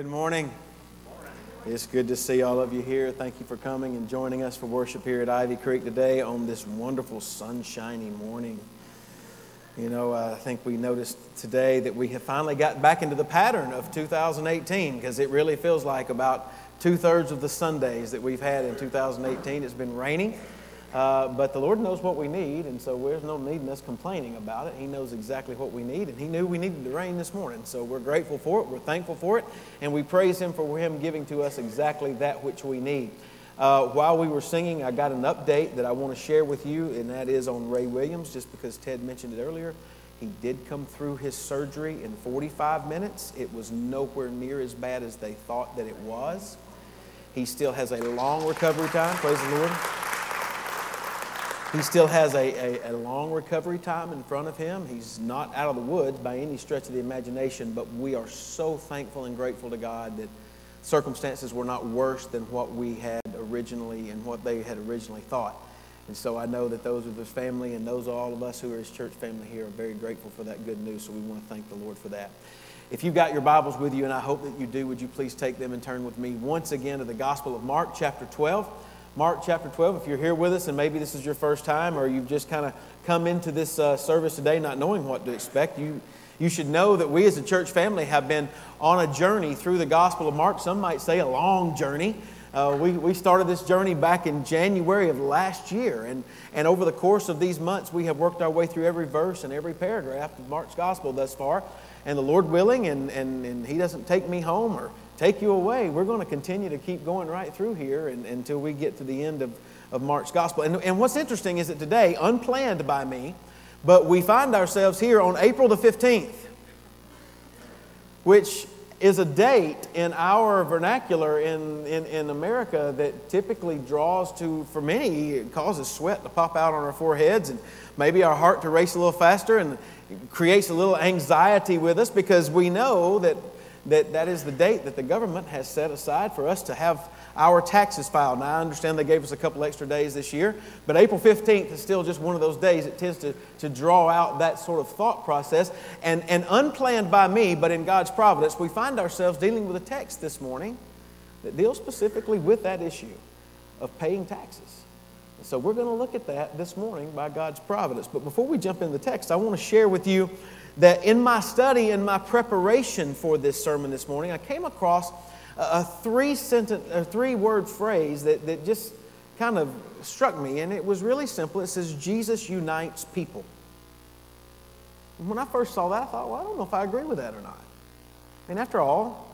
Good morning. It's good to see all of you here. Thank you for coming and joining us for worship here at Ivy Creek today on this wonderful sunshiny morning. You know, uh, I think we noticed today that we have finally got back into the pattern of 2018 because it really feels like about two thirds of the Sundays that we've had in 2018 it's been raining. Uh, but the Lord knows what we need, and so there's no need in us complaining about it. He knows exactly what we need, and He knew we needed the rain this morning. So we're grateful for it, we're thankful for it, and we praise Him for Him giving to us exactly that which we need. Uh, while we were singing, I got an update that I want to share with you, and that is on Ray Williams, just because Ted mentioned it earlier. He did come through his surgery in 45 minutes. It was nowhere near as bad as they thought that it was. He still has a long recovery time, praise the Lord. He still has a, a, a, long recovery time in front of him. He's not out of the woods by any stretch of the imagination, but we are so thankful and grateful to God that circumstances were not worse than what we had originally and what they had originally thought. And so I know that those of his family and those of all of us who are his church family here are very grateful for that good news. So we want to thank the Lord for that. If you've got your Bibles with you, and I hope that you do, would you please take them and turn with me once again to the Gospel of Mark, chapter 12. Mark chapter 12. If you're here with us and maybe this is your first time or you've just kind of come into this uh, service today not knowing what to expect, you, you should know that we as a church family have been on a journey through the Gospel of Mark. Some might say a long journey. Uh, we, we started this journey back in January of last year. And, and over the course of these months, we have worked our way through every verse and every paragraph of Mark's Gospel thus far. And the Lord willing, and, and, and He doesn't take me home or take you away. We're going to continue to keep going right through here and, until we get to the end of, of Mark's gospel. And, and what's interesting is that today, unplanned by me, but we find ourselves here on April the 15th, which is a date in our vernacular in, in, in America that typically draws to, for many, it causes sweat to pop out on our foreheads and maybe our heart to race a little faster and creates a little anxiety with us because we know that that that is the date that the government has set aside for us to have our taxes filed. Now, I understand they gave us a couple extra days this year, but April 15th is still just one of those days that tends to, to draw out that sort of thought process. And, and unplanned by me, but in God's providence, we find ourselves dealing with a text this morning that deals specifically with that issue of paying taxes. So we're going to look at that this morning by God's providence. But before we jump into the text, I want to share with you that in my study and my preparation for this sermon this morning, I came across a, three sentence, a three word phrase that, that just kind of struck me, and it was really simple. It says, Jesus unites people. when I first saw that, I thought, well, I don't know if I agree with that or not. And after all,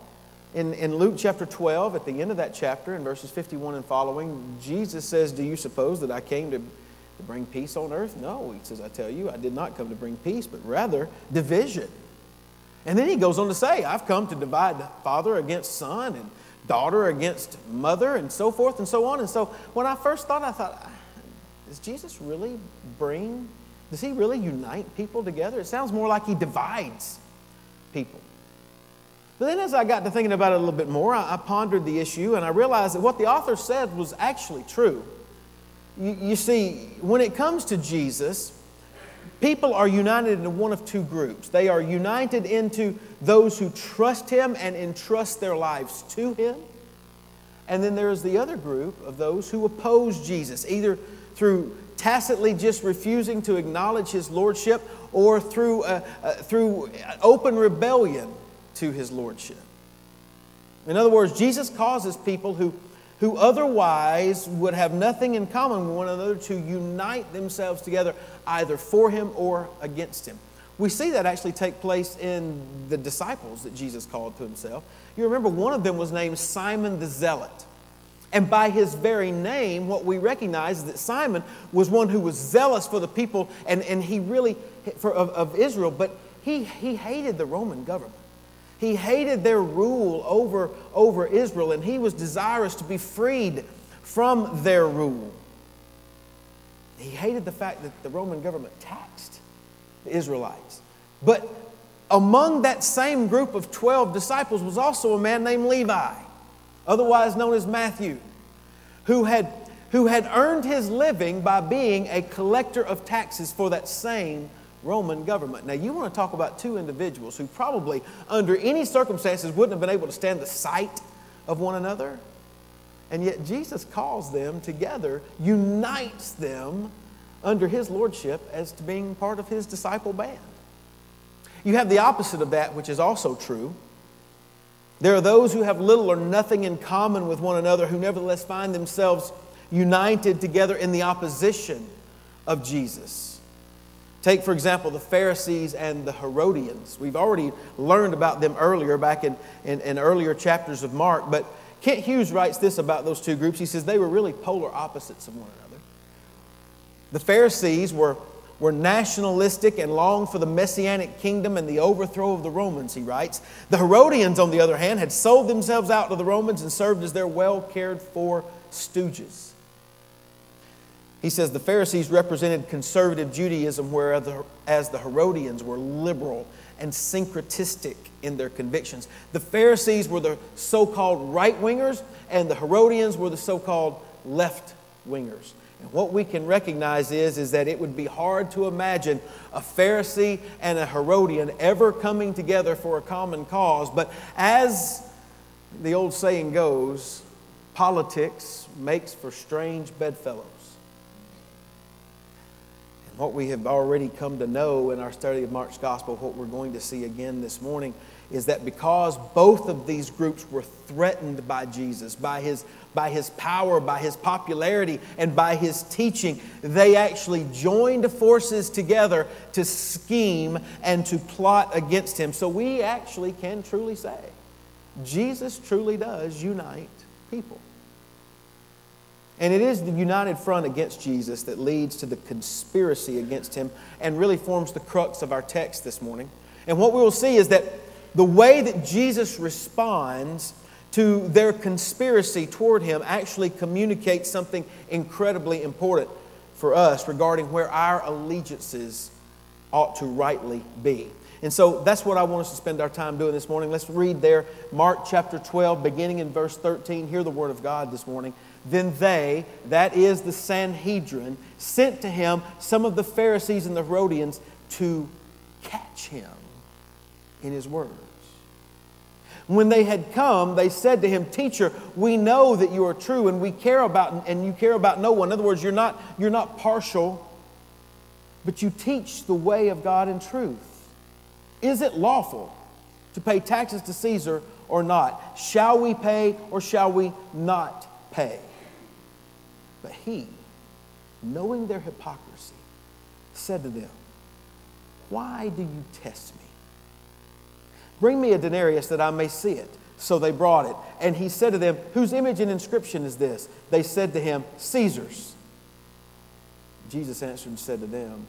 in, in Luke chapter 12, at the end of that chapter, in verses 51 and following, Jesus says, Do you suppose that I came to to bring peace on earth? No, he says, I tell you, I did not come to bring peace, but rather division. And then he goes on to say, I've come to divide father against son and daughter against mother and so forth and so on. And so when I first thought, I thought, does Jesus really bring, does he really unite people together? It sounds more like he divides people. But then as I got to thinking about it a little bit more, I, I pondered the issue and I realized that what the author said was actually true. You, you see, when it comes to Jesus, people are united into one of two groups. They are united into those who trust Him and entrust their lives to Him. And then there is the other group of those who oppose Jesus, either through tacitly just refusing to acknowledge His Lordship or through, uh, uh, through open rebellion to His Lordship. In other words, Jesus causes people who who otherwise would have nothing in common with one another to unite themselves together either for him or against him. We see that actually take place in the disciples that Jesus called to himself. You remember one of them was named Simon the Zealot. And by his very name, what we recognize is that Simon was one who was zealous for the people and, and he really, for, of, of Israel, but he, he hated the Roman government. He hated their rule over, over Israel, and he was desirous to be freed from their rule. He hated the fact that the Roman government taxed the Israelites. But among that same group of 12 disciples was also a man named Levi, otherwise known as Matthew, who had, who had earned his living by being a collector of taxes for that same Roman government. Now, you want to talk about two individuals who probably, under any circumstances, wouldn't have been able to stand the sight of one another. And yet, Jesus calls them together, unites them under his lordship as to being part of his disciple band. You have the opposite of that, which is also true. There are those who have little or nothing in common with one another who nevertheless find themselves united together in the opposition of Jesus. Take, for example, the Pharisees and the Herodians. We've already learned about them earlier, back in, in, in, earlier chapters of Mark. But Kent Hughes writes this about those two groups. He says they were really polar opposites of one another. The Pharisees were, were nationalistic and longed for the messianic kingdom and the overthrow of the Romans, he writes. The Herodians, on the other hand, had sold themselves out to the Romans and served as their well cared for stooges. He says the Pharisees represented conservative Judaism, whereas the Herodians were liberal and syncretistic in their convictions. The Pharisees were the so called right wingers, and the Herodians were the so called left wingers. And what we can recognize is, is that it would be hard to imagine a Pharisee and a Herodian ever coming together for a common cause. But as the old saying goes, politics makes for strange bedfellows what we have already come to know in our study of Mark's gospel, what we're going to see again this morning, is that because both of these groups were threatened by Jesus, by his, by his power, by his popularity, and by his teaching, they actually joined forces together to scheme and to plot against him. So we actually can truly say Jesus truly does unite people. And it is the united front against Jesus that leads to the conspiracy against him and really forms the crux of our text this morning. And what we will see is that the way that Jesus responds to their conspiracy toward him actually communicates something incredibly important for us regarding where our allegiances ought to rightly be. And so that's what I want us to spend our time doing this morning. Let's read there, Mark chapter 12, beginning in verse 13. Hear the word of God this morning. Then they, that is the Sanhedrin, sent to him some of the Pharisees and the Herodians to catch him in his words. When they had come, they said to him, Teacher, we know that you are true and we care about and you care about no one. In other words, you're not, you're not partial, but you teach the way of God in truth. Is it lawful to pay taxes to Caesar or not? Shall we pay or shall we not pay? But he, knowing their hypocrisy, said to them, Why do you test me? Bring me a denarius that I may see it. So they brought it. And he said to them, Whose image and inscription is this? They said to him, Caesar's. Jesus answered and said to them,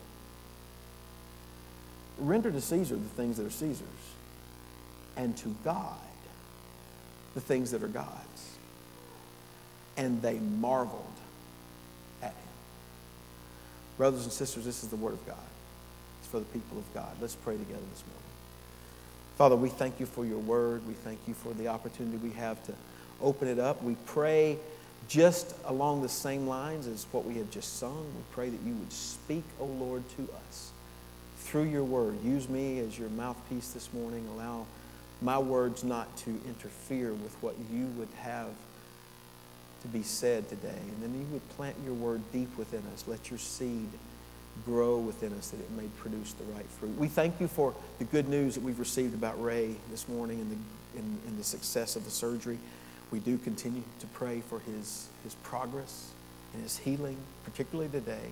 Render to Caesar the things that are Caesar's, and to God the things that are God's. And they marveled Brothers and sisters, this is the Word of God. It's for the people of God. Let's pray together this morning. Father, we thank you for your Word. We thank you for the opportunity we have to open it up. We pray just along the same lines as what we have just sung. We pray that you would speak, O oh Lord, to us through your Word. Use me as your mouthpiece this morning. Allow my words not to interfere with what you would have to be said today. And then you would plant your word deep within us. Let your seed grow within us that it may produce the right fruit. We thank you for the good news that we've received about Ray this morning and the, in, in the success of the surgery. We do continue to pray for his, his progress and his healing, particularly today.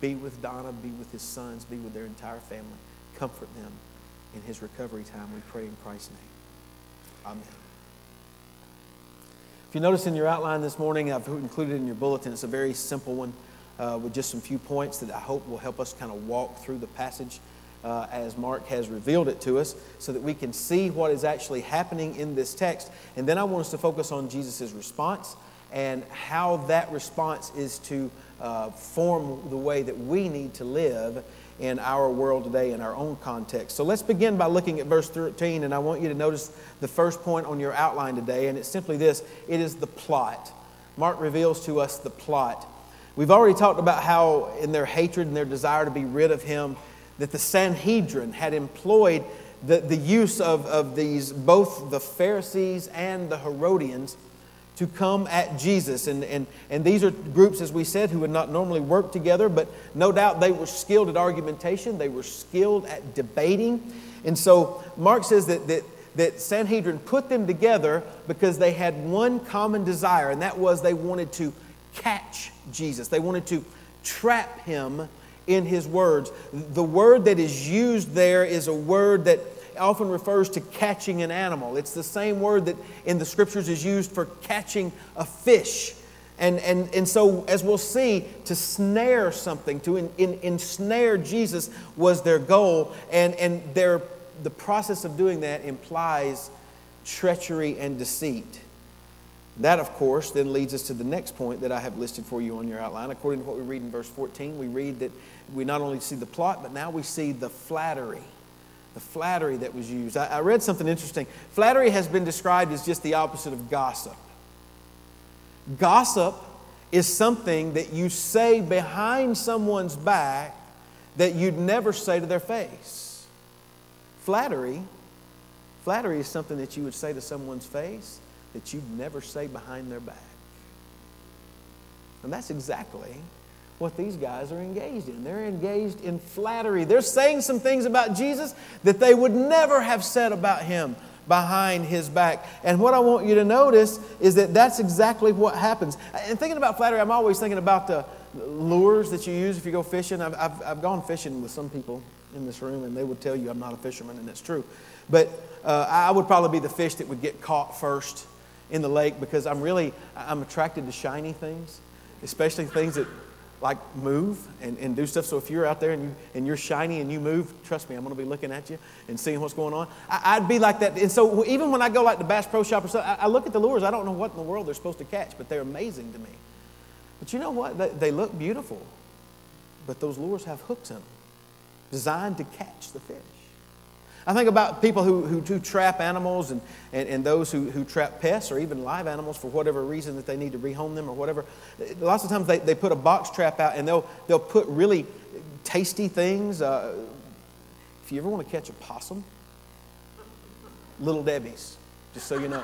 Be with Donna, be with his sons, be with their entire family. Comfort them in his recovery time. We pray in Christ's name. Amen. If you notice in your outline this morning, I've included in your bulletin, it's a very simple one uh, with just some few points that I hope will help us kind of walk through the passage uh, as Mark has revealed it to us so that we can see what is actually happening in this text. And then I want us to focus on Jesus' response and how that response is to uh, form the way that we need to live in our world today, in our own context. So let's begin by looking at verse 13, and I want you to notice the first point on your outline today, and it's simply this it is the plot. Mark reveals to us the plot. We've already talked about how, in their hatred and their desire to be rid of him, that the Sanhedrin had employed the, the use of, of these, both the Pharisees and the Herodians, to come at Jesus. And, and, and these are groups, as we said, who would not normally work together, but no doubt they were skilled at argumentation, they were skilled at debating. And so Mark says that, that, that Sanhedrin put them together because they had one common desire, and that was they wanted to catch Jesus. They wanted to trap him in his words. The word that is used there is a word that often refers to catching an animal. It's the same word that in the scriptures is used for catching a fish. And, and, and so, as we'll see, to snare something, to in, in, ensnare Jesus was their goal. And, and their, the process of doing that implies treachery and deceit. That, of course, then leads us to the next point that I have listed for you on your outline. According to what we read in verse 14, we read that we not only see the plot, but now we see the flattery. The flattery that was used. I, I read something interesting. Flattery has been described as just the opposite of gossip. Gossip is something that you say behind someone's back that you'd never say to their face. Flattery, flattery is something that you would say to someone's face that you'd never say behind their back. And that's exactly what these guys are engaged in. They're engaged in flattery. They're saying some things about Jesus that they would never have said about him behind his back. And what I want you to notice is that that's exactly what happens. And thinking about flattery, I'm always thinking about the lures that you use if you go fishing. I've, I've, I've gone fishing with some people in this room, and they would tell you I'm not a fisherman, and that's true. But uh, I would probably be the fish that would get caught first in the lake because I'm really I'm attracted to shiny things, especially things that like move and, and do stuff. So if you're out there and, you, and you're shiny and you move, trust me, I'm going to be looking at you and seeing what's going on. I, would be like that. And so even when I go like the Bass Pro Shop or so, I, I, look at the lures. I don't know what in the world they're supposed to catch, but they're amazing to me. But you know what? They, they look beautiful, but those lures have hooks in them designed to catch the fish. I think about people who, who, who trap animals and, and, and those who, who trap pests or even live animals for whatever reason that they need to rehome them or whatever. Lots of times they, they put a box trap out and they'll, they'll put really tasty things. Uh, if you ever want to catch a possum, Little Debbie's, just so you know.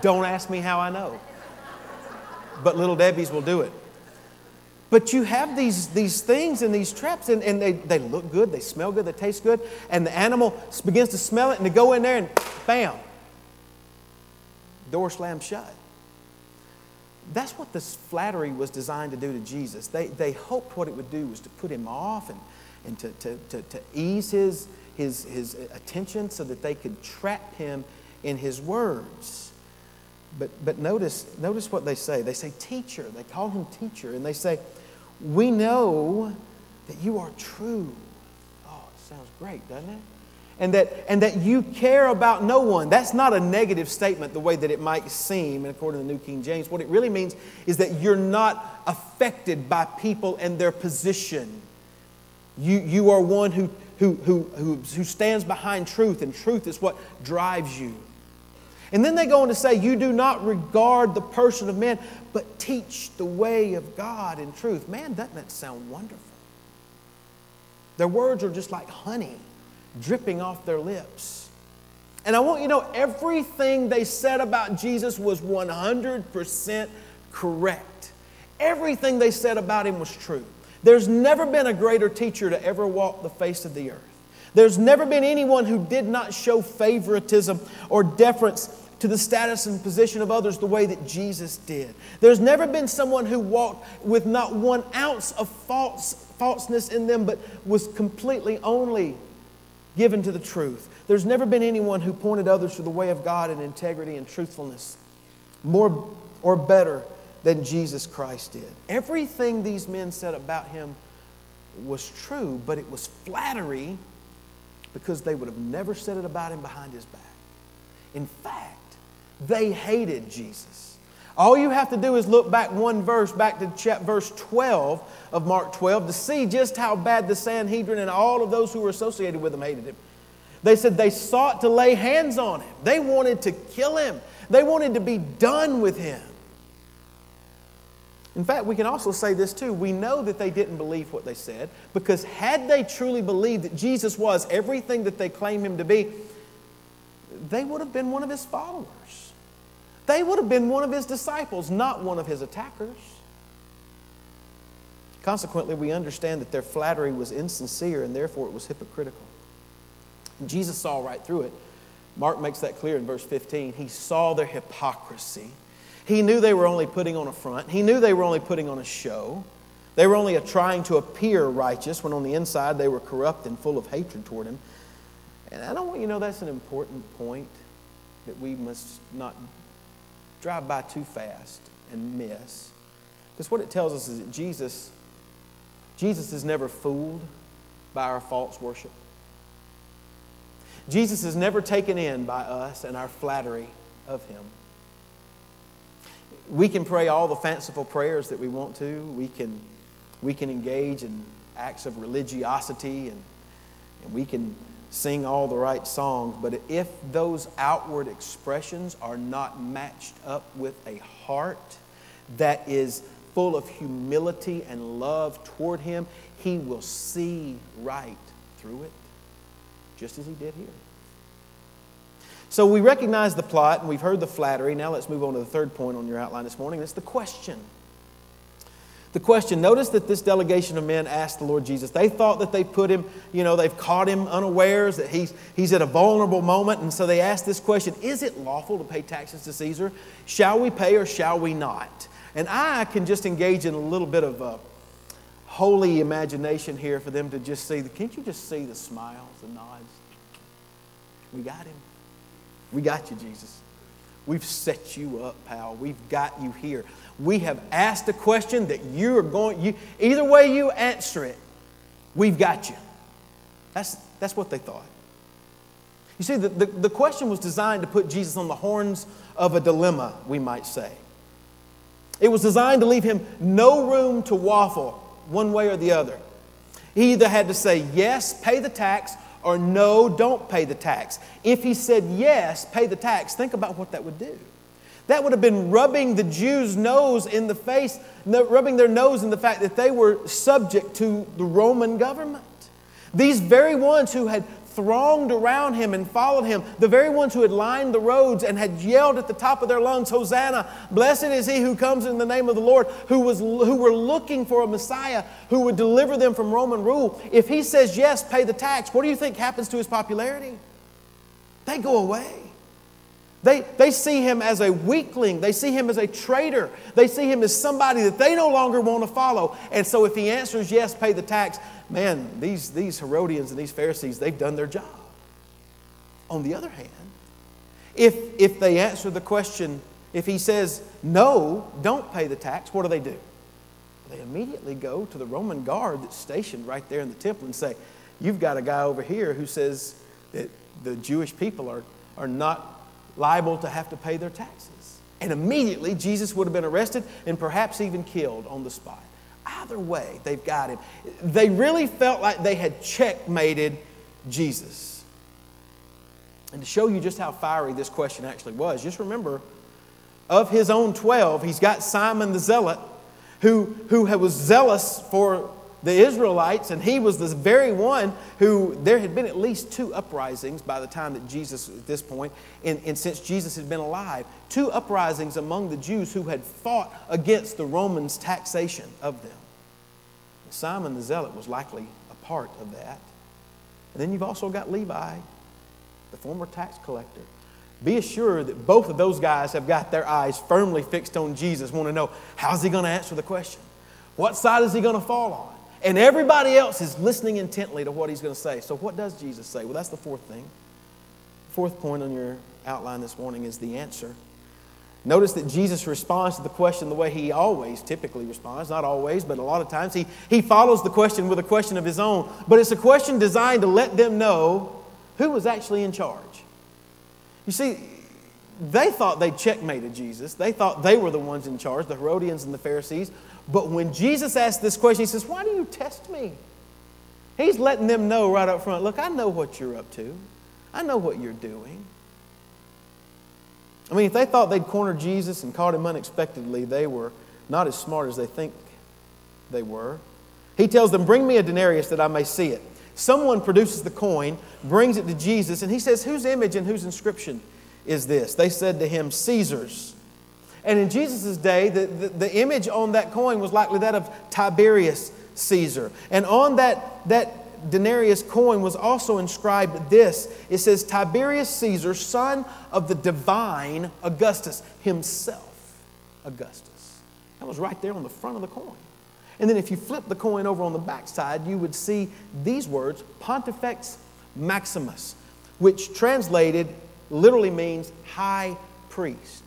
Don't ask me how I know, but Little Debbie's will do it. But you have these, these things and these traps, and, and they, they look good, they smell good, they taste good, and the animal begins to smell it, and they go in there, and bam, door slammed shut. That's what this flattery was designed to do to Jesus. They, they hoped what it would do was to put him off and, and to, to, to, to ease his, his, his attention so that they could trap him in his words. But, but notice, notice what they say. They say, Teacher. They call him teacher. And they say, we know that you are true. Oh, it sounds great, doesn't it? And that, and that you care about no one. That's not a negative statement the way that it might seem, and according to the New King James. What it really means is that you're not affected by people and their position. You, you are one who, who, who, who, who stands behind truth, and truth is what drives you. And then they go on to say, You do not regard the person of men, but teach the way of God in truth. Man, doesn't that sound wonderful? Their words are just like honey dripping off their lips. And I want you to know everything they said about Jesus was 100% correct. Everything they said about him was true. There's never been a greater teacher to ever walk the face of the earth. There's never been anyone who did not show favoritism or deference to the status and position of others the way that Jesus did. There's never been someone who walked with not one ounce of false, falseness in them, but was completely only given to the truth. There's never been anyone who pointed others to the way of God in integrity and truthfulness more or better than Jesus Christ did. Everything these men said about him was true, but it was flattery because they would have never said it about him behind his back. In fact, they hated Jesus. All you have to do is look back one verse, back to verse 12 of Mark 12, to see just how bad the Sanhedrin and all of those who were associated with him hated him. They said they sought to lay hands on him, they wanted to kill him, they wanted to be done with him. In fact, we can also say this too. We know that they didn't believe what they said because had they truly believed that Jesus was everything that they claim him to be, they would have been one of his followers. They would have been one of his disciples, not one of his attackers. Consequently, we understand that their flattery was insincere and therefore it was hypocritical. Jesus saw right through it. Mark makes that clear in verse 15. He saw their hypocrisy. He knew they were only putting on a front, he knew they were only putting on a show. They were only trying to appear righteous when on the inside they were corrupt and full of hatred toward him. And I don't want you to know that's an important point that we must not drive by too fast and miss. Because what it tells us is that Jesus, Jesus is never fooled by our false worship. Jesus is never taken in by us and our flattery of him. We can pray all the fanciful prayers that we want to. We can, we can engage in acts of religiosity and, and we can sing all the right songs. But if those outward expressions are not matched up with a heart that is full of humility and love toward Him, He will see right through it, just as He did here. So we recognize the plot and we've heard the flattery. Now let's move on to the third point on your outline this morning. That's the question. The question notice that this delegation of men asked the Lord Jesus. They thought that they put him, you know, they've caught him unawares, that he's, he's at a vulnerable moment. And so they asked this question Is it lawful to pay taxes to Caesar? Shall we pay or shall we not? And I can just engage in a little bit of a holy imagination here for them to just see. Can't you just see the smiles and nods? We got him. We got you, Jesus. We've set you up, pal. We've got you here. We have asked a question that you are going, you, either way you answer it, we've got you. That's, that's what they thought. You see, the, the, the question was designed to put Jesus on the horns of a dilemma, we might say. It was designed to leave him no room to waffle one way or the other. He either had to say, yes, pay the tax, or no, don't pay the tax. If he said yes, pay the tax, think about what that would do. That would have been rubbing the Jews' nose in the face, rubbing their nose in the fact that they were subject to the Roman government. These very ones who had thronged around him and followed him, the very ones who had lined the roads and had yelled at the top of their lungs, Hosanna, blessed is he who comes in the name of the Lord, who, was, who were looking for a Messiah who would deliver them from Roman rule. If he says yes, pay the tax, what do you think happens to his popularity? They go away. They, they see him as a weakling. They see him as a traitor. They see him as somebody that they no longer want to follow. And so if he answers yes, pay the tax, man, these, these Herodians and these Pharisees, they've done their job. On the other hand, if, if they answer the question, if he says, no, don't pay the tax, what do they do? They immediately go to the Roman guard that's stationed right there in the temple and say, You've got a guy over here who says that the Jewish people are, are not liable to have to pay their taxes. And immediately, Jesus would have been arrested and perhaps even killed on the spot. Either way, they've got him. They really felt like they had checkmated Jesus. And to show you just how fiery this question actually was, just remember of his own 12, he's got Simon the Zealot, who, who was zealous for the Israelites, and he was the very one who there had been at least two uprisings by the time that Jesus, at this point, and, and since Jesus had been alive, two uprisings among the Jews who had fought against the Romans' taxation of them. Simon the Zealot was likely a part of that. And then you've also got Levi, the former tax collector. Be assured that both of those guys have got their eyes firmly fixed on Jesus, want to know how's he going to answer the question? What side is he going to fall on? And everybody else is listening intently to what he's going to say. So, what does Jesus say? Well, that's the fourth thing. Fourth point on your outline this morning is the answer. Notice that Jesus responds to the question the way he always typically responds. Not always, but a lot of times. He, he follows the question with a question of his own. But it's a question designed to let them know who was actually in charge. You see, they thought they checkmated Jesus. They thought they were the ones in charge, the Herodians and the Pharisees. But when Jesus asked this question, he says, Why do you test me? He's letting them know right up front look, I know what you're up to, I know what you're doing. I mean, if they thought they'd cornered Jesus and caught him unexpectedly, they were, not as smart as they think they were. He tells them, Bring me a denarius that I may see it. Someone produces the coin, brings it to Jesus, and he says, Whose image and whose inscription is this? They said to him, Caesar's. And in Jesus' day, the, the, the, image on that coin was likely that of Tiberius Caesar. And on that, that denarius coin was also inscribed this it says, Tiberius Caesar, son of the divine Augustus, himself Augustus. That was right there on the front of the coin. And then if you flip the coin over on the backside, you would see these words Pontifex Maximus, which translated literally means high priest.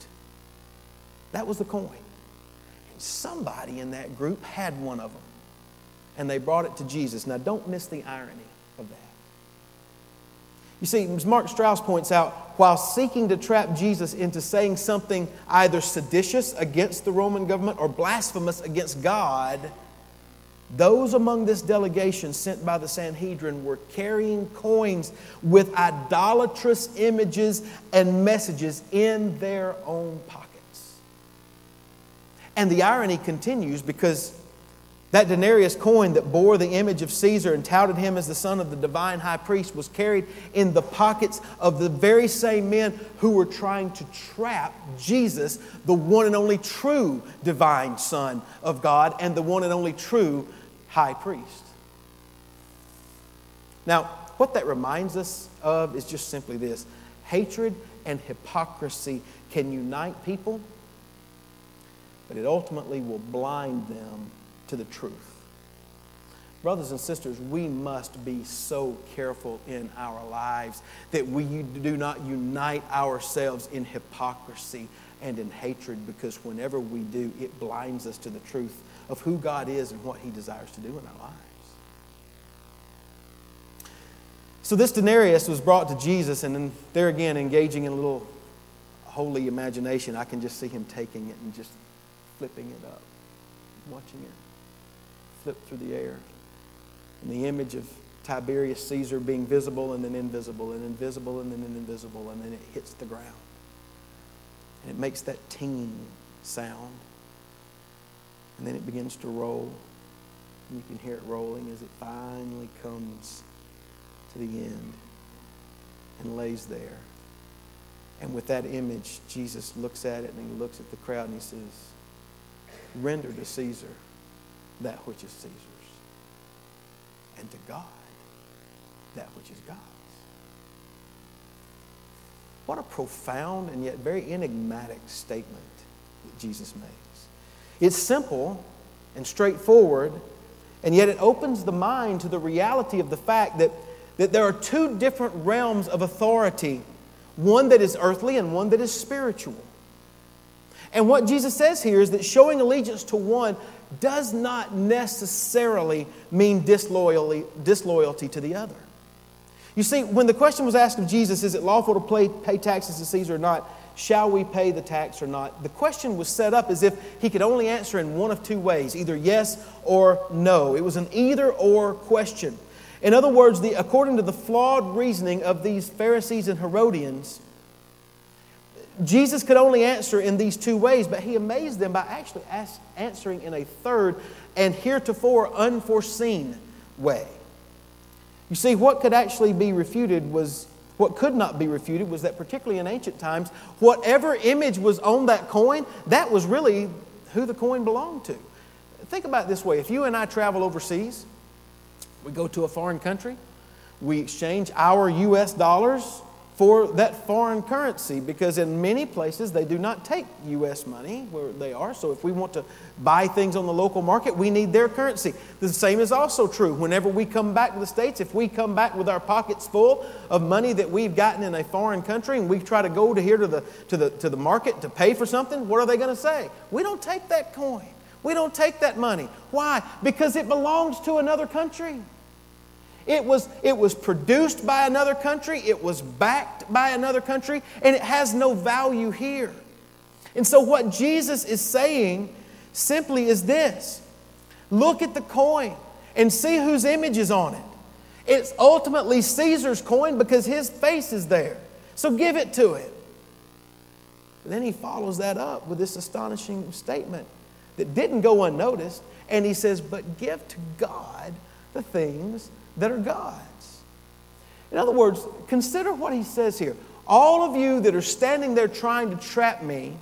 That was the coin. And somebody in that group had one of them, and they brought it to Jesus. Now, don't miss the irony of that. You see, as Mark Strauss points out, while seeking to trap Jesus into saying something either seditious against the Roman government or blasphemous against God, those among this delegation sent by the Sanhedrin were carrying coins with idolatrous images and messages in their own pockets. And the irony continues because that denarius coin that bore the image of Caesar and touted him as the son of the divine high priest was carried in the pockets of the very same men who were trying to trap Jesus, the one and only true divine Son of God and the one and only true high priest. Now, what that reminds us of is just simply this hatred and hypocrisy can unite people, but it ultimately will blind them to the truth. Brothers and sisters, we must be so careful in our lives that we do not unite ourselves in hypocrisy and in hatred because whenever we do, it blinds us to the truth of who God is and what He desires to do in our lives. So, this denarius was brought to Jesus, and then there again, engaging in a little holy imagination, I can just see him taking it and just flipping it up, watching it flip through the air. And the image of Tiberius Caesar being visible and then invisible, and invisible and then invisible, and then it hits the ground. And it makes that ting sound. And then it begins to roll. And you can hear it rolling as it finally comes to the end and lays there. And with that image, Jesus looks at it and he looks at the crowd and he says, Render to Caesar that which is Caesar's, and to God that which is God's. What a profound and yet very enigmatic statement that Jesus makes. It's simple and straightforward, and yet it opens the mind to the reality of the fact that, that there are two different realms of authority one that is earthly and one that is spiritual. And what Jesus says here is that showing allegiance to one does not necessarily mean disloyalty, disloyalty to the other. You see, when the question was asked of Jesus, is it lawful to pay, pay taxes to Caesar or not? Shall we pay the tax or not? The question was set up as if he could only answer in one of two ways either yes or no. It was an either or question. In other words, the, according to the flawed reasoning of these Pharisees and Herodians, Jesus could only answer in these two ways, but he amazed them by actually ask, answering in a third and heretofore unforeseen way. You see, what could actually be refuted was what could not be refuted was that, particularly in ancient times, whatever image was on that coin, that was really who the coin belonged to. Think about this way if you and I travel overseas, we go to a foreign country, we exchange our US dollars for that foreign currency because in many places they do not take U.S. money where they are. So if we want to buy things on the local market, we need their currency. The same is also true whenever we come back to the States. If we come back with our pockets full of money that we've gotten in a foreign country and we try to go to here to the, to the, to the market to pay for something, what are they going to say? We don't take that coin. We don't take that money. Why? Because it belongs to another country. It was, it was produced by another country, it was backed by another country, and it has no value here. And so, what Jesus is saying simply is this look at the coin and see whose image is on it. It's ultimately Caesar's coin because his face is there. So, give it to it. Then he follows that up with this astonishing statement that didn't go unnoticed. And he says, But give to God the things that are God's. In other words, consider what he says here. All of you that are standing there trying to trap me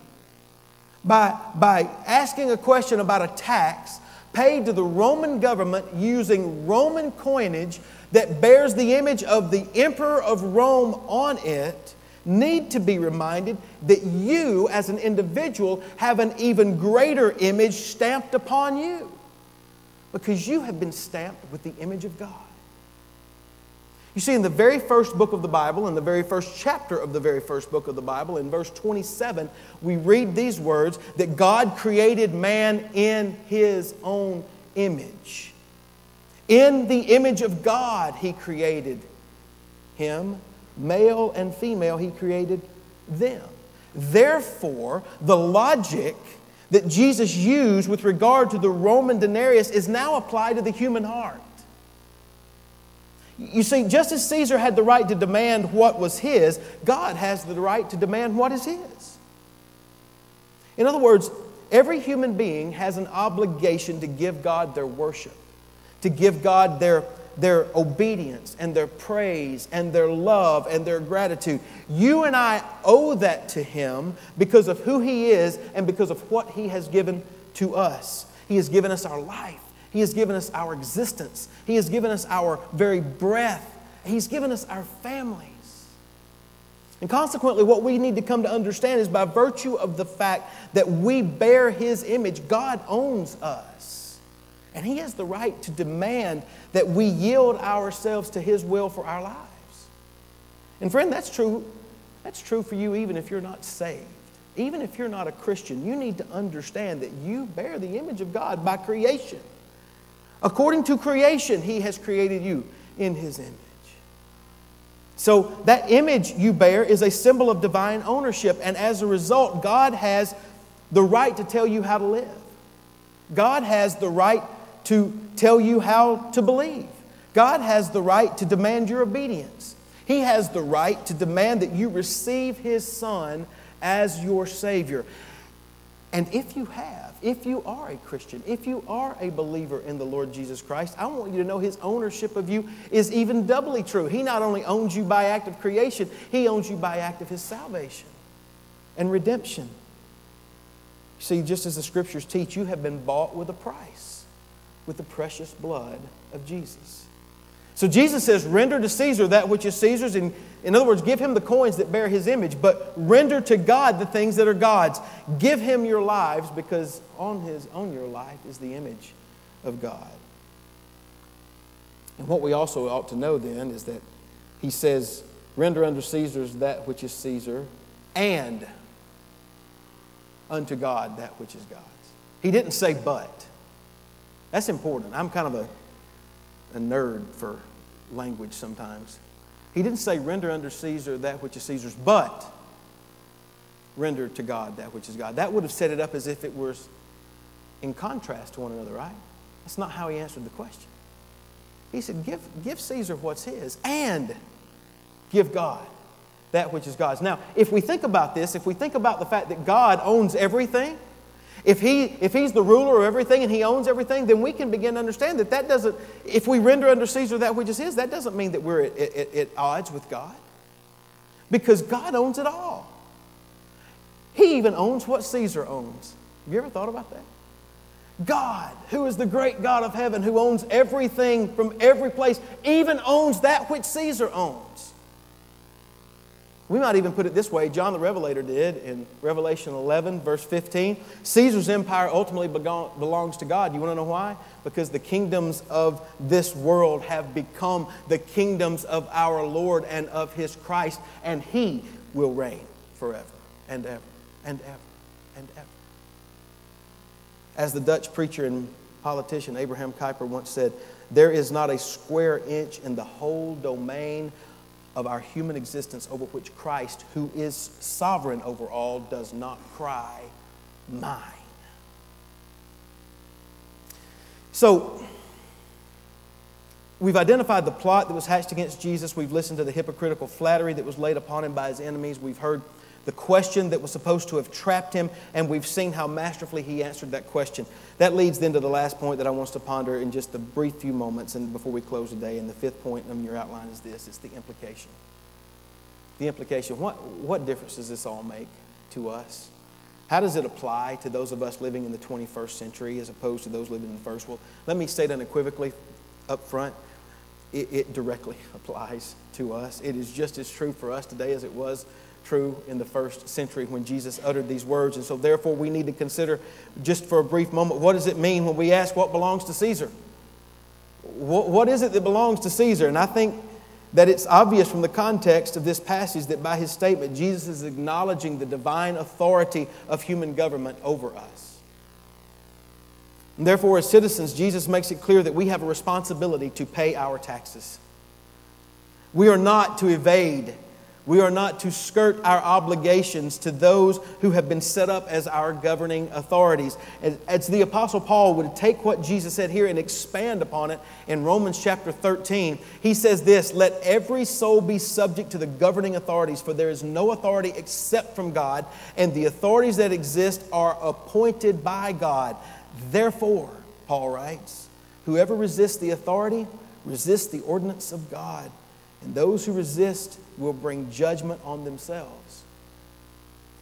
by, by asking a question about a tax paid to the Roman government using Roman coinage that bears the image of the emperor of Rome on it need to be reminded that you, as an individual, have an even greater image stamped upon you because you have been stamped with the image of God. You see, in the very first book of the Bible, in the very first chapter of the very first book of the Bible, in verse 27, we read these words that God created man in his own image. In the image of God, he created him, male and female, he created them. Therefore, the logic that Jesus used with regard to the Roman denarius is now applied to the human heart. You see, just as Caesar had the right to demand what was his, God has the right to demand what is his. In other words, every human being has an obligation to give God their worship, to give God their, their obedience and their praise and their love and their gratitude. You and I owe that to Him because of who He is and because of what He has given to us. He has given us our life. He has given us our existence. He has given us our very breath. He's given us our families. And consequently, what we need to come to understand is by virtue of the fact that we bear His image, God owns us. And He has the right to demand that we yield ourselves to His will for our lives. And friend, that's true. That's true for you even if you're not saved. Even if you're not a Christian, you need to understand that you bear the image of God by creation. According to creation, He has created you in His image. So, that image you bear is a symbol of divine ownership, and as a result, God has the right to tell you how to live. God has the right to tell you how to believe. God has the right to demand your obedience. He has the right to demand that you receive His Son as your Savior. And if you have, if you are a Christian, if you are a believer in the Lord Jesus Christ, I want you to know His ownership of you is even doubly true. He not only owns you by act of creation, He owns you by act of His salvation and redemption. See, just as the scriptures teach, you have been bought with a price, with the precious blood of Jesus. So Jesus says, Render to Caesar that which is Caesar's. And in other words, give him the coins that bear his image, but render to God the things that are God's. Give him your lives because on, his, on your life is the image of God. And what we also ought to know then is that he says, Render unto Caesar's that which is Caesar, and unto God that which is God's. He didn't say but. That's important. I'm kind of a a nerd for language sometimes. He didn't say, render under Caesar that which is Caesar's, but render to God that which is God. That would have set it up as if it was in contrast to one another, right? That's not how he answered the question. He said, give, give Caesar what's his and give God that which is God's. Now, if we think about this, if we think about the fact that God owns everything, if, he, if he's the ruler of everything and he owns everything, then we can begin to understand that that doesn't, if we render under Caesar that which is his, that doesn't mean that we're at, at, at odds with God. Because God owns it all. He even owns what Caesar owns. Have you ever thought about that? God, who is the great God of heaven, who owns everything from every place, even owns that which Caesar owns. We might even put it this way John the Revelator did in Revelation 11, verse 15. Caesar's empire ultimately belongs to God. You want to know why? Because the kingdoms of this world have become the kingdoms of our Lord and of his Christ, and he will reign forever and ever and ever and ever. As the Dutch preacher and politician Abraham Kuyper once said, there is not a square inch in the whole domain of our human existence over which Christ, who is sovereign over all, does not cry, Mine. So, we've identified the plot that was hatched against Jesus. We've listened to the hypocritical flattery that was laid upon him by his enemies. We've heard the question that was supposed to have trapped him, and we've seen how masterfully he answered that question. That leads then to the last point that I want us to ponder in just a brief few moments and before we close today. And the fifth point on your outline is this it's the implication. The implication. What, what difference does this all make to us? How does it apply to those of us living in the 21st century as opposed to those living in the first? Well, let me state unequivocally up front it, it directly applies to us. It is just as true for us today as it was true in the first century when Jesus uttered these words. And so, therefore, we need to consider just for a brief moment what does it mean when we ask what belongs to Caesar? What, what is it that belongs to Caesar? And I think that it's obvious from the context of this passage that by his statement, Jesus is acknowledging the divine authority of human government over us. And therefore, as citizens, Jesus makes it clear that we have a responsibility to pay our taxes. We are not to evade we are not to skirt our obligations to those who have been set up as our governing authorities. As the Apostle Paul would take what Jesus said here and expand upon it in Romans chapter 13, he says this Let every soul be subject to the governing authorities, for there is no authority except from God, and the authorities that exist are appointed by God. Therefore, Paul writes, whoever resists the authority resists the ordinance of God. And those who resist will bring judgment on themselves.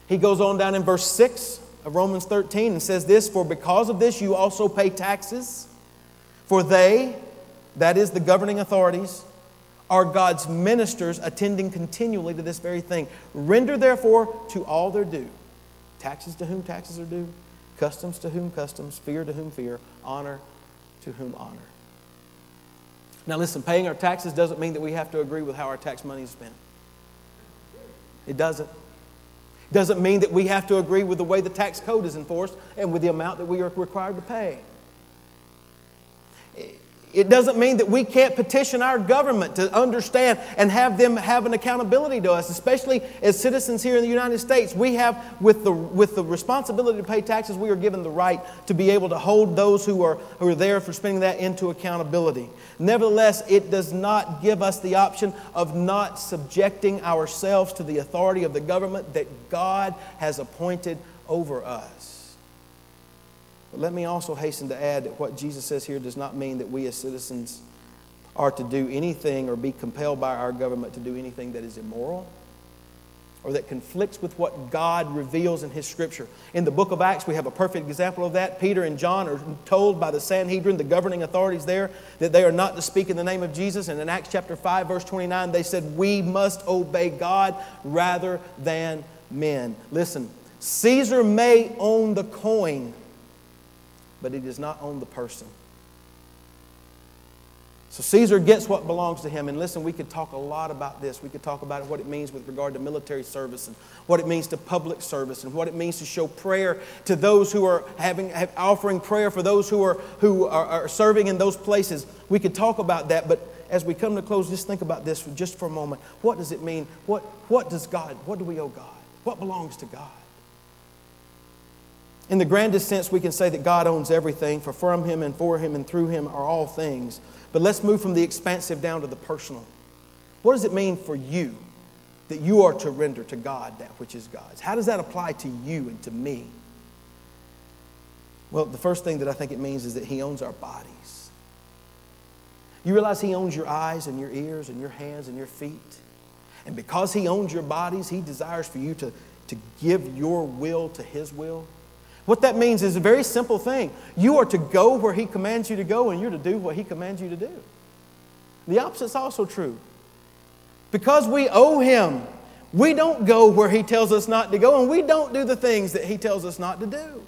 He goes on down in verse 6 of Romans 13 and says this For because of this you also pay taxes, for they, that is the governing authorities, are God's ministers attending continually to this very thing. Render therefore to all their due taxes to whom taxes are due, customs to whom customs, fear to whom fear, honor to whom honor. Now, listen, paying our taxes doesn't mean that we have to agree with how our tax money is spent. It doesn't. It doesn't mean that we have to agree with the way the tax code is enforced and with the amount that we are required to pay. Doesn't mean that we can't petition our government to understand and have them have an accountability to us, especially as citizens here in the United States. We have, with the, with the responsibility to pay taxes, we are given the right to be able to hold those who are, who are there for spending that into accountability. Nevertheless, it does not give us the option of not subjecting ourselves to the authority of the government that God has appointed over us. But let me also hasten to add that what Jesus says here does not mean that we as citizens are to do anything or be compelled by our government to do anything that is immoral or that conflicts with what God reveals in His Scripture. In the book of Acts, we have a perfect example of that. Peter and John are told by the Sanhedrin, the governing authorities there, that they are not to speak in the name of Jesus. And in Acts chapter 5, verse 29, they said, We must obey God rather than men. Listen, Caesar may own the coin but it is not on the person. So Caesar gets what belongs to him. And listen, we could talk a lot about this. We could talk about what it means with regard to military service and what it means to public service and what it means to show prayer to those who are having offering prayer for those who are who are, are serving in those places. We could talk about that, but as we come to close, just think about this just for a moment. What does it mean? What what does God? What do we owe God? What belongs to God? In the grandest sense, we can say that God owns everything, for from Him and for Him and through Him are all things. But let's move from the expansive down to the personal. What does it mean for you that you are to render to God that which is God's? How does that apply to you and to me? Well, the first thing that I think it means is that He owns our bodies. You realize He owns your eyes and your ears and your hands and your feet. And because He owns your bodies, He desires for you to, to give your will to His will. What that means is a very simple thing. You are to go where He commands you to go, and you're to do what He commands you to do. The opposite is also true. Because we owe Him, we don't go where He tells us not to go, and we don't do the things that He tells us not to do.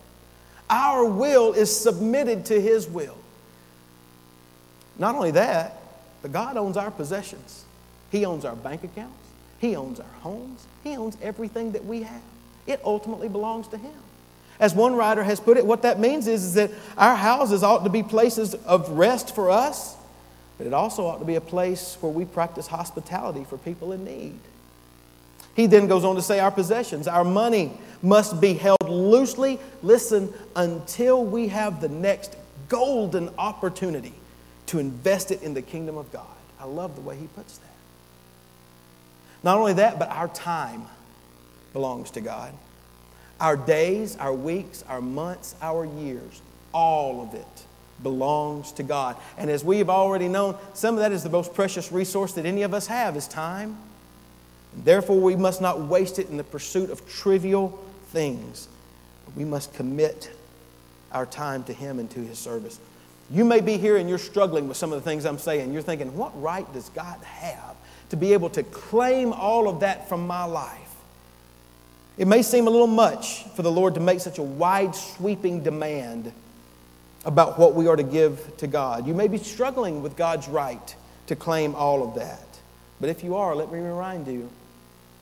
Our will is submitted to His will. Not only that, but God owns our possessions. He owns our bank accounts, He owns our homes, He owns everything that we have. It ultimately belongs to Him. As one writer has put it, what that means is, is that our houses ought to be places of rest for us, but it also ought to be a place where we practice hospitality for people in need. He then goes on to say, Our possessions, our money must be held loosely, listen, until we have the next golden opportunity to invest it in the kingdom of God. I love the way he puts that. Not only that, but our time belongs to God. Our days, our weeks, our months, our years, all of it belongs to God. And as we have already known, some of that is the most precious resource that any of us have is time. Therefore, we must not waste it in the pursuit of trivial things. We must commit our time to Him and to His service. You may be here and you're struggling with some of the things I'm saying. You're thinking, what right does God have to be able to claim all of that from my life? It may seem a little much for the Lord to make such a wide sweeping demand about what we are to give to God. You may be struggling with God's right to claim all of that. But if you are, let me remind you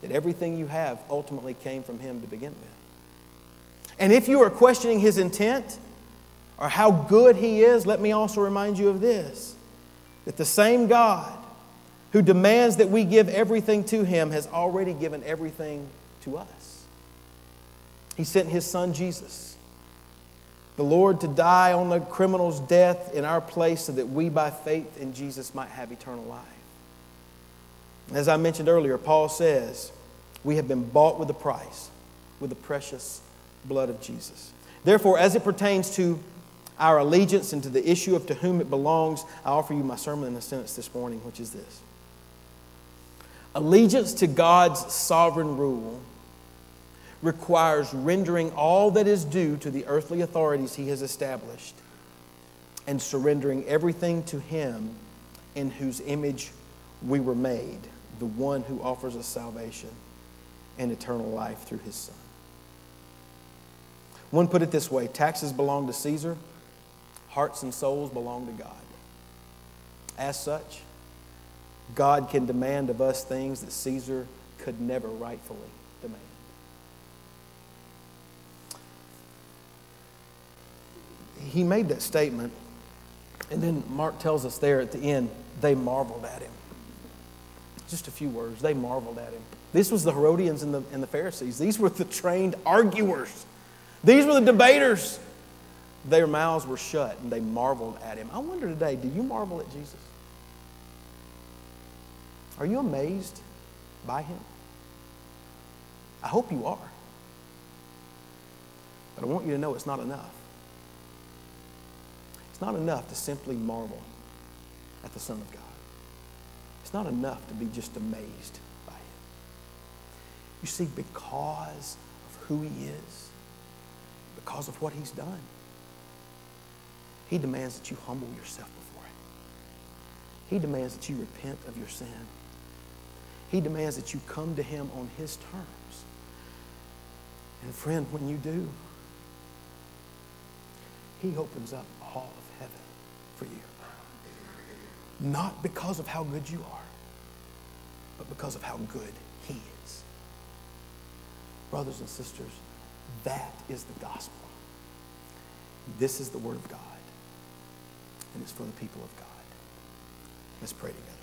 that everything you have ultimately came from Him to begin with. And if you are questioning His intent or how good He is, let me also remind you of this that the same God who demands that we give everything to Him has already given everything to us. He sent His Son Jesus the Lord to die on the criminal's death in our place so that we, by faith in Jesus, might have eternal life. As I mentioned earlier, Paul says, We have been bought with a price, with the precious blood of Jesus. Therefore, as it pertains to our allegiance and to the issue of to whom it belongs, I offer you my sermon in a sentence this morning, which is this Allegiance to God's sovereign rule requires rendering all that is due to the earthly authorities he has established and surrendering everything to him in whose image we were made, the one who offers us salvation and eternal life through his Son. One put it this way taxes belong to Caesar, hearts and souls belong to God. As such, God can demand of us things that Caesar could never rightfully demand. He made that statement, and then Mark tells us there at the end, they marveled at him. Just a few words. They marveled at him. This was the Herodians and the, and the Pharisees. These were the trained arguers. These were the debaters. Their mouths were shut and they marveled at him. I wonder today, do you marvel at Jesus? Are you amazed by him? I hope you are. But I want you to know it's not enough not enough to simply marvel at the Son of God. It's not enough to be just amazed by Him. You see, because of who He is, because of what He's done, He demands that you humble yourself before Him. He demands that you repent of your sin. He demands that you come to Him on His terms. And friend, when you do, He opens up all for you. Not because of how good you are, but because of how good He is. Brothers and sisters, that is the gospel. This is the Word of God, and it's for the people of God. Let's pray together.